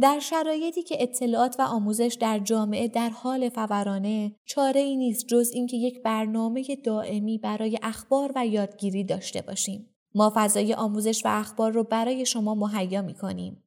در شرایطی که اطلاعات و آموزش در جامعه در حال فورانه چاره ای نیست جز اینکه یک برنامه دائمی برای اخبار و یادگیری داشته باشیم. ما فضای آموزش و اخبار رو برای شما مهیا می کنیم.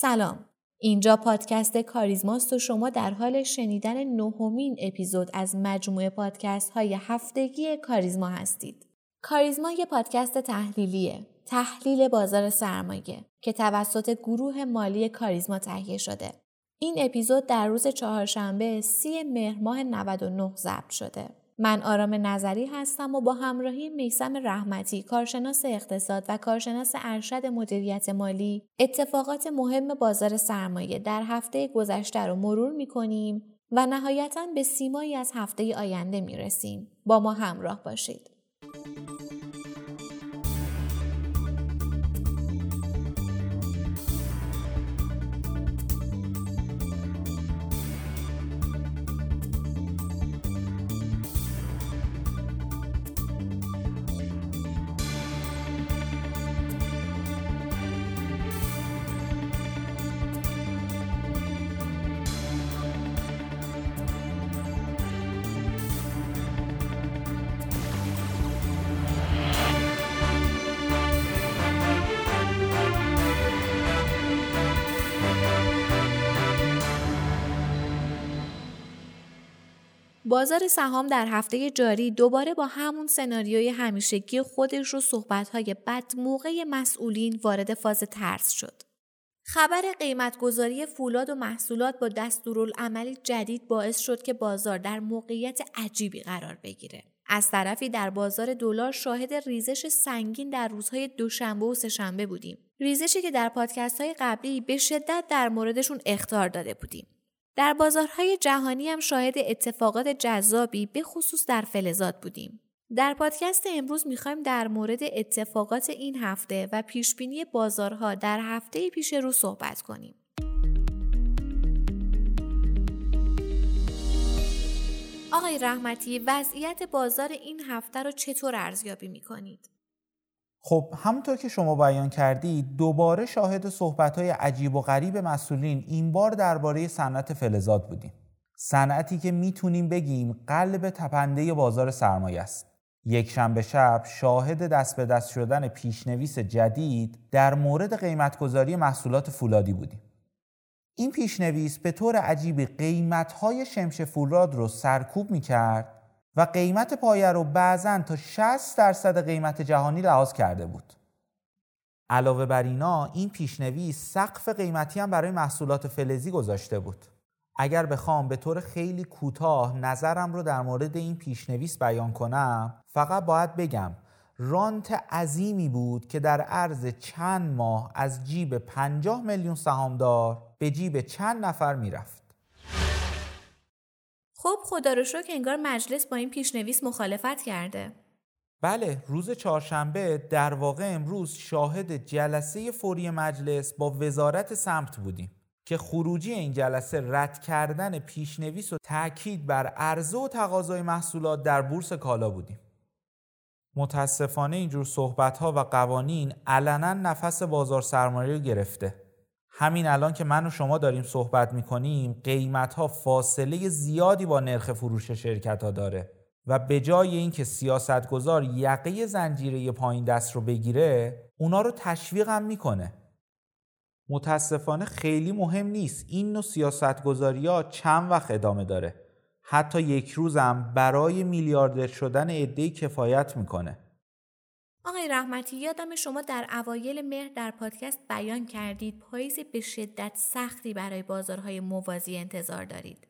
سلام اینجا پادکست کاریزماست و شما در حال شنیدن نهمین اپیزود از مجموعه پادکست های هفتگی کاریزما هستید. کاریزما یه پادکست تحلیلیه. تحلیل بازار سرمایه که توسط گروه مالی کاریزما تهیه شده. این اپیزود در روز چهارشنبه سی مهر ماه 99 ضبط شده. من آرام نظری هستم و با همراهی میسم رحمتی کارشناس اقتصاد و کارشناس ارشد مدیریت مالی اتفاقات مهم بازار سرمایه در هفته گذشته رو مرور می کنیم و نهایتا به سیمایی از هفته آینده می رسیم. با ما همراه باشید. بازار سهام در هفته جاری دوباره با همون سناریوی همیشگی خودش رو صحبتهای بد موقع مسئولین وارد فاز ترس شد. خبر قیمتگذاری فولاد و محصولات با دستورالعملی جدید باعث شد که بازار در موقعیت عجیبی قرار بگیره. از طرفی در بازار دلار شاهد ریزش سنگین در روزهای دوشنبه و سهشنبه بودیم. ریزشی که در پادکست های قبلی به شدت در موردشون اختار داده بودیم. در بازارهای جهانی هم شاهد اتفاقات جذابی به خصوص در فلزات بودیم. در پادکست امروز می‌خوایم در مورد اتفاقات این هفته و پیشبینی بازارها در هفته پیش رو صحبت کنیم. آقای رحمتی وضعیت بازار این هفته رو چطور ارزیابی می‌کنید؟ خب همونطور که شما بیان کردید دوباره شاهد صحبت‌های عجیب و غریب مسئولین این بار درباره صنعت فلزات بودیم. صنعتی که می‌تونیم بگیم قلب تپنده بازار سرمایه است. یک شنبه شب شاهد دست به دست شدن پیشنویس جدید در مورد قیمتگذاری محصولات فولادی بودیم. این پیشنویس به طور عجیبی قیمتهای شمش فولاد رو سرکوب می‌کرد و قیمت پایه رو بعضا تا 60 درصد قیمت جهانی لحاظ کرده بود. علاوه بر اینا این پیشنویس سقف قیمتی هم برای محصولات فلزی گذاشته بود. اگر بخوام به طور خیلی کوتاه نظرم رو در مورد این پیشنویس بیان کنم فقط باید بگم رانت عظیمی بود که در عرض چند ماه از جیب 50 میلیون سهامدار به جیب چند نفر می‌رفت. خب خدا رو شکر انگار مجلس با این پیشنویس مخالفت کرده. بله روز چهارشنبه در واقع امروز شاهد جلسه فوری مجلس با وزارت سمت بودیم که خروجی این جلسه رد کردن پیشنویس و تاکید بر عرضه و تقاضای محصولات در بورس کالا بودیم. متاسفانه اینجور صحبت ها و قوانین علنا نفس بازار سرمایه گرفته. همین الان که من و شما داریم صحبت می‌کنیم قیمت ها فاصله زیادی با نرخ فروش شرکت ها داره و به جای اینکه سیاستگزار یقه زنجیره پایین دست رو بگیره اونا رو تشویق هم می‌کنه. متاسفانه خیلی مهم نیست. این نوع سیاستگذاری ها چند وقت ادامه داره. حتی یک روزم برای میلیاردر شدن عده‌ای کفایت می‌کنه. آقای رحمتی یادم شما در اوایل مهر در پادکست بیان کردید پاییز به شدت سختی برای بازارهای موازی انتظار دارید.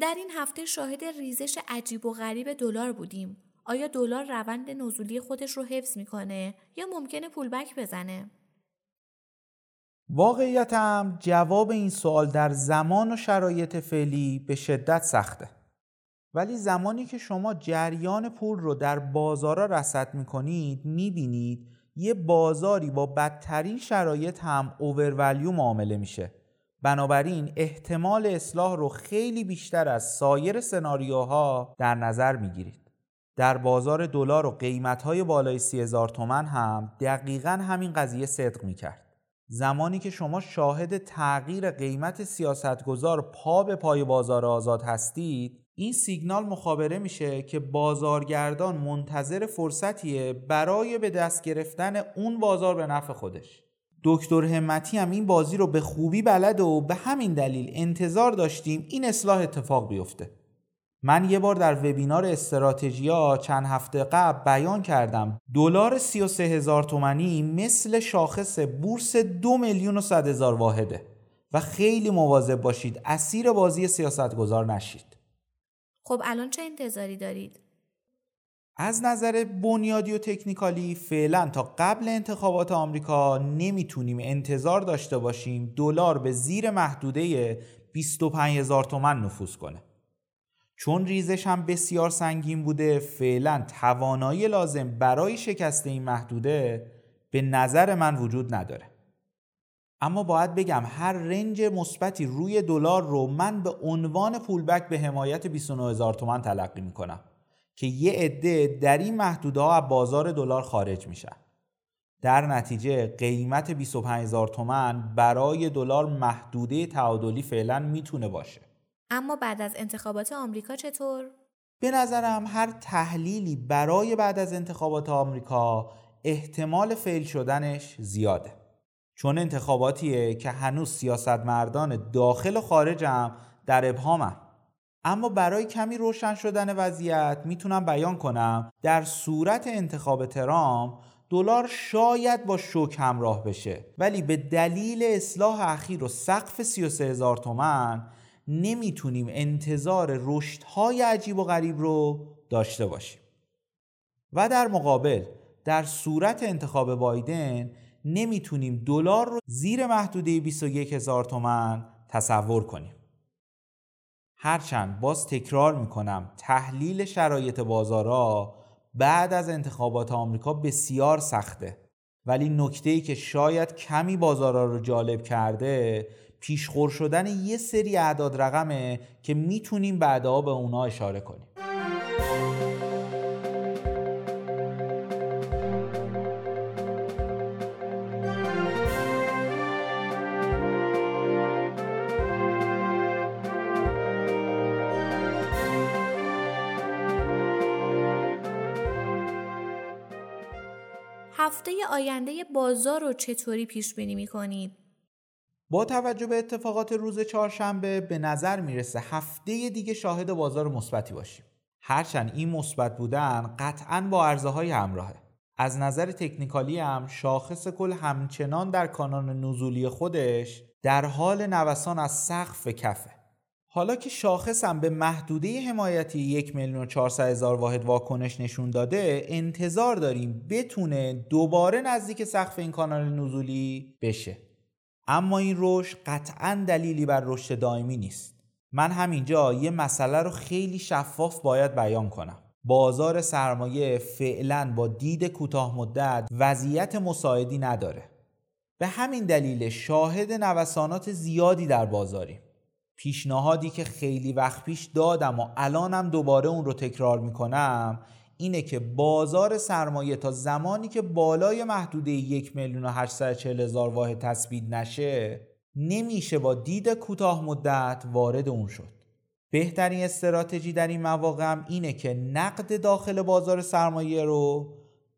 در این هفته شاهد ریزش عجیب و غریب دلار بودیم. آیا دلار روند نزولی خودش رو حفظ می‌کنه یا ممکنه پولبک بزنه؟ واقعیتم جواب این سوال در زمان و شرایط فعلی به شدت سخته. ولی زمانی که شما جریان پول رو در بازارا رصد می‌کنید می‌بینید یه بازاری با بدترین شرایط هم اوورولیو معامله میشه. بنابراین احتمال اصلاح رو خیلی بیشتر از سایر سناریوها در نظر می‌گیرید. در بازار دلار و قیمتهای بالای سی هزار تومن هم دقیقا همین قضیه صدق می‌کرد. زمانی که شما شاهد تغییر قیمت سیاستگزار پا به پای بازار آزاد هستید این سیگنال مخابره میشه که بازارگردان منتظر فرصتیه برای به دست گرفتن اون بازار به نفع خودش. دکتر همتی هم این بازی رو به خوبی بلد و به همین دلیل انتظار داشتیم این اصلاح اتفاق بیفته. من یه بار در وبینار استراتژیا چند هفته قبل بیان کردم. دلار 33 هزار تومنی مثل شاخص بورس دو میلیون و صد هزار واحده. و خیلی مواظب باشید اسیر بازی سیاستگزار نشید. خب الان چه انتظاری دارید؟ از نظر بنیادی و تکنیکالی فعلا تا قبل انتخابات آمریکا نمی‌تونیم انتظار داشته باشیم دلار به زیر محدوده 25 هزار تومن نفوذ کنه چون ریزش هم بسیار سنگین بوده فعلا توانایی لازم برای شکست این محدوده به نظر من وجود نداره اما باید بگم هر رنج مثبتی روی دلار رو من به عنوان پولبک به حمایت 29 هزار تومن تلقی می‌کنم که یه عده در این محدوده ها از بازار دلار خارج میشن. در نتیجه قیمت 25 هزار تومن برای دلار محدوده تعادلی فعلا می‌تونه باشه. اما بعد از انتخابات آمریکا چطور؟ به نظرم هر تحلیلی برای بعد از انتخابات آمریکا احتمال فیل شدنش زیاده. چون انتخاباتیه که هنوز سیاستمردان داخل و خارجم در ابهامم اما برای کمی روشن شدن وضعیت می‌تونم بیان کنم در صورت انتخاب ترام دلار شاید با شوک همراه بشه. ولی به دلیل اصلاح اخیر و سقف 33 هزار تومن نمی‌تونیم انتظار رشدهای عجیب و غریب رو داشته باشیم. و در مقابل در صورت انتخاب بایدن نمی‌تونیم دلار رو زیر محدوده 21 هزار تومن تصور کنیم. هرچند باز تکرار می‌کنم تحلیل شرایط بازارا بعد از انتخابات آمریکا بسیار سخته. ولی نکته ای که شاید کمی بازارا رو جالب کرده پیشخور شدن یه سری اعداد رقمه که می‌تونیم بعدها به اونا اشاره کنیم. هفته آینده بازار رو چطوری پیش بینی می‌کنید؟ با توجه به اتفاقات روز چهارشنبه به نظر می‌رسه هفته دیگه شاهد بازار مثبتی باشیم. هرچند این مثبت بودن قطعا با عرضه های همراهه. از نظر تکنیکالی هم شاخص کل همچنان در کانون نزولی خودش در حال نوسان از سقف کفه. حالا که شاخصم به محدوده حمایتی یک میلیون هزار واحد واکنش نشون داده انتظار داریم بتونه دوباره نزدیک سقف این کانال نزولی بشه. اما این رشد قطعا دلیلی بر رشد دائمی نیست. من همینجا یه مسئله رو خیلی شفاف باید بیان کنم. بازار سرمایه فعلا با دید کوتاه مدت وضعیت مساعدی نداره. به همین دلیل شاهد نوسانات زیادی در بازاریم. پیشنهادی که خیلی وقت پیش دادم و الانم دوباره اون رو تکرار می‌کنم اینه که بازار سرمایه تا زمانی که بالای محدوده یک میلیون و هزار واحد تثبیت نشه نمیشه با دید کوتاه مدت وارد اون شد. بهترین استراتژی در این مواقع هم اینه که نقد داخل بازار سرمایه رو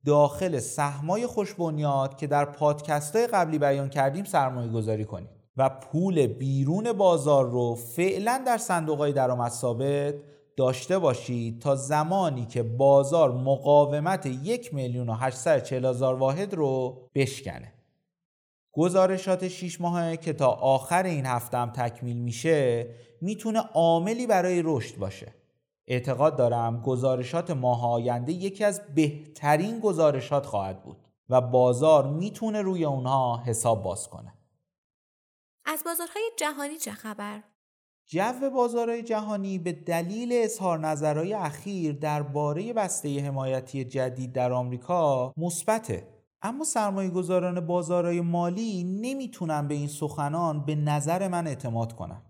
داخل سهمای خوشبنیاد که در پادکست های قبلی بیان کردیم سرمایه گذاری کنید. و پول بیرون بازار رو فعلا در صندوق های درآمد ثابت داشته باشید تا زمانی که بازار مقاومت یک میلیون و هزار واحد رو بشکنه. گزارشات 6 ماهه که تا آخر این هفته هم تکمیل میشه می‌تونه عاملی برای رشد باشه. اعتقاد دارم گزارشات ماه آینده یکی از بهترین گزارشات خواهد بود و بازار می‌تونه روی اونها حساب باز کنه. از بازارهای جهانی چه خبر؟ جو بازارهای جهانی به دلیل اظهار نظرهای اخیر درباره بسته حمایتی جدید در آمریکا مثبته اما سرمایه گذاران بازارهای مالی نمی‌تونن به این سخنان به نظر من اعتماد کنن.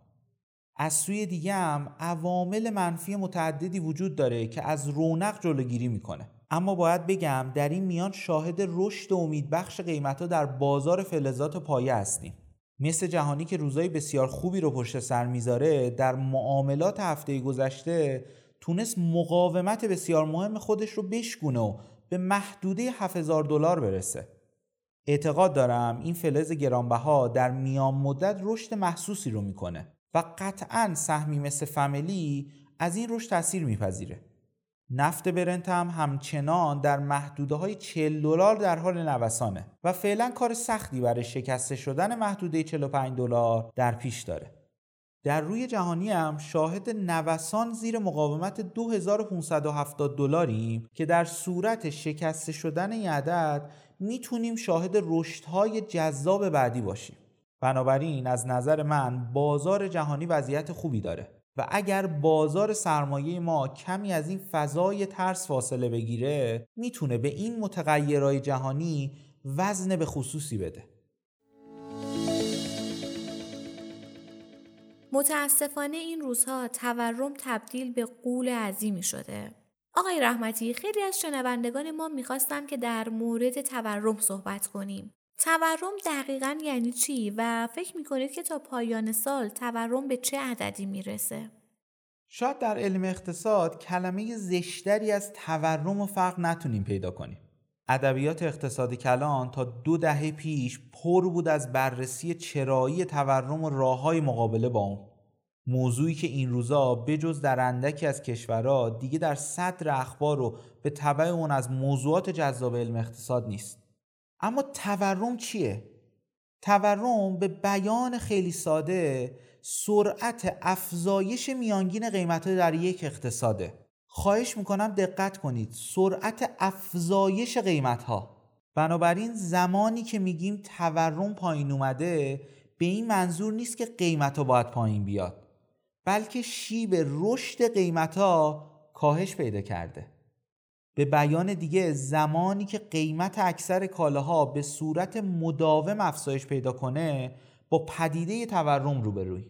از سوی دیگه هم عوامل منفی متعددی وجود داره که از رونق جلوگیری می‌کنه. اما باید بگم در این میان شاهد رشد امیدبخش قیمتا در بازار فلزات پایه هستیم. مثل جهانی که روزای بسیار خوبی رو پشت سر می‌ذاره در معاملات هفته گذشته تونست مقاومت بسیار مهم خودش رو بشگونه و به محدوده 7000 دلار برسه. اعتقاد دارم این فلز گرانبها در میان مدت رشد محسوسی رو می‌کنه و قطعا سهمی مثل فامیلی از این رشد تاثیر میپذیره. نفت برنت هم همچنان در محدوده های 40 دلار در حال نوسانه و فعلا کار سختی برای شکسته شدن محدوده 45 دلار در پیش داره. در روی جهانی هم شاهد نوسان زیر مقاومت 2570 دلاریم که در صورت شکسته شدن این عدد می‌تونیم شاهد رشدهای جذاب بعدی باشیم. بنابراین از نظر من بازار جهانی وضعیت خوبی داره و اگر بازار سرمایه ما کمی از این فضای ترس فاصله بگیره می‌تونه به این متغیرهای جهانی وزن به خصوصی بده متاسفانه این روزها تورم تبدیل به قول عظیمی شده. آقای رحمتی خیلی از شنوندگان ما می‌خواستن که در مورد تورم صحبت کنیم. تورم دقیقا یعنی چی و فکر می‌کنید که تا پایان سال تورم به چه عددی می‌رسه؟ شاید در علم اقتصاد کلمه زشتری از تورم و فرق نتونیم پیدا کنیم. ادبیات اقتصادی کلان تا دو دهه پیش پر بود از بررسی چرایی تورم و راه های مقابله با اون. موضوعی که این روزا بجز در اندکی از کشورها دیگه در صدر اخبار و به طبع اون از موضوعات جذاب علم اقتصاد نیست. اما تورم چیه؟ تورم به بیان خیلی ساده سرعت افزایش میانگین قیمت در یک اقتصاده. خواهش می‌کنم دقت کنید. سرعت افزایش قیمت ها بنابراین زمانی که میگیم تورم پایین اومده به این منظور نیست که قیمت ها باید پایین بیاد بلکه شیب رشد قیمت ها کاهش پیدا کرده. به بیان دیگه زمانی که قیمت اکثر کالاها به صورت مداوم افزایش پیدا کنه با پدیده تورم روبروی.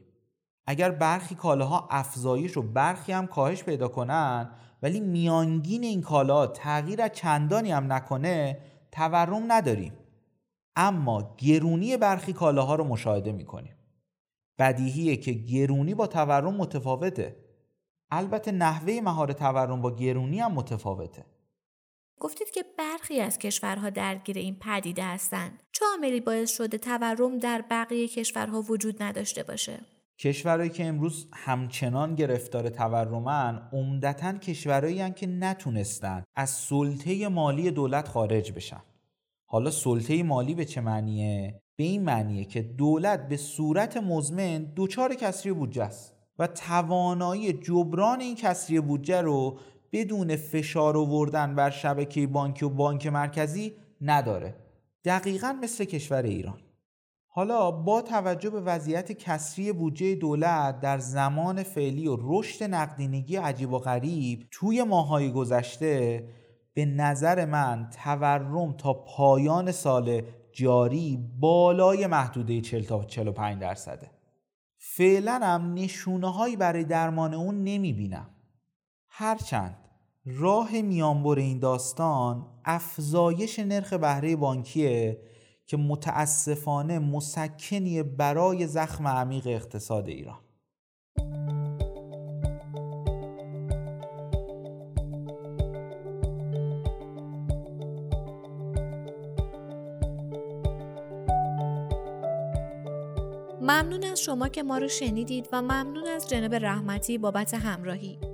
اگر برخی کالاها افزایش و برخی هم کاهش پیدا کنن ولی میانگین این کالا تغییر چندانی هم نکنه تورم نداریم. اما گرونی برخی کالاها رو مشاهده می‌کنیم. بدیهیه که گرونی با تورم متفاوته. البته نحوه مهار تورم با گرونی هم متفاوته. گفتید که برخی از کشورها درگیر این پدیده هستند. چه عاملی باعث شده تورم در بقیه کشورها وجود نداشته باشه؟ کشورهایی که امروز همچنان گرفتار تورمن عمدتا کشورهایی که نتونستن از سلطه مالی دولت خارج بشن. حالا سلطه مالی به چه معنیه؟ به این معنیه که دولت به صورت مزمن دچار کسری بودجه است و توانایی جبران این کسری بودجه رو بدون فشار آوردن بر شبکه بانکی و بانک مرکزی نداره. دقیقا مثل کشور ایران. حالا با توجه به وضعیت کسری بودجه دولت در زمان فعلی و رشد نقدینگی عجیب و غریب توی ماهای گذشته به نظر من تورم تا پایان سال جاری بالای محدوده 40 تا 45 درصده. فعلا هم نشونه هایی برای درمان اون نمی بینم هرچند راه میانبر این داستان افزایش نرخ بهره بانکیه که متاسفانه مسکنی برای زخم عمیق اقتصاد ایران. ممنون از شما که ما رو شنیدید و ممنون از جناب رحمتی بابت همراهی.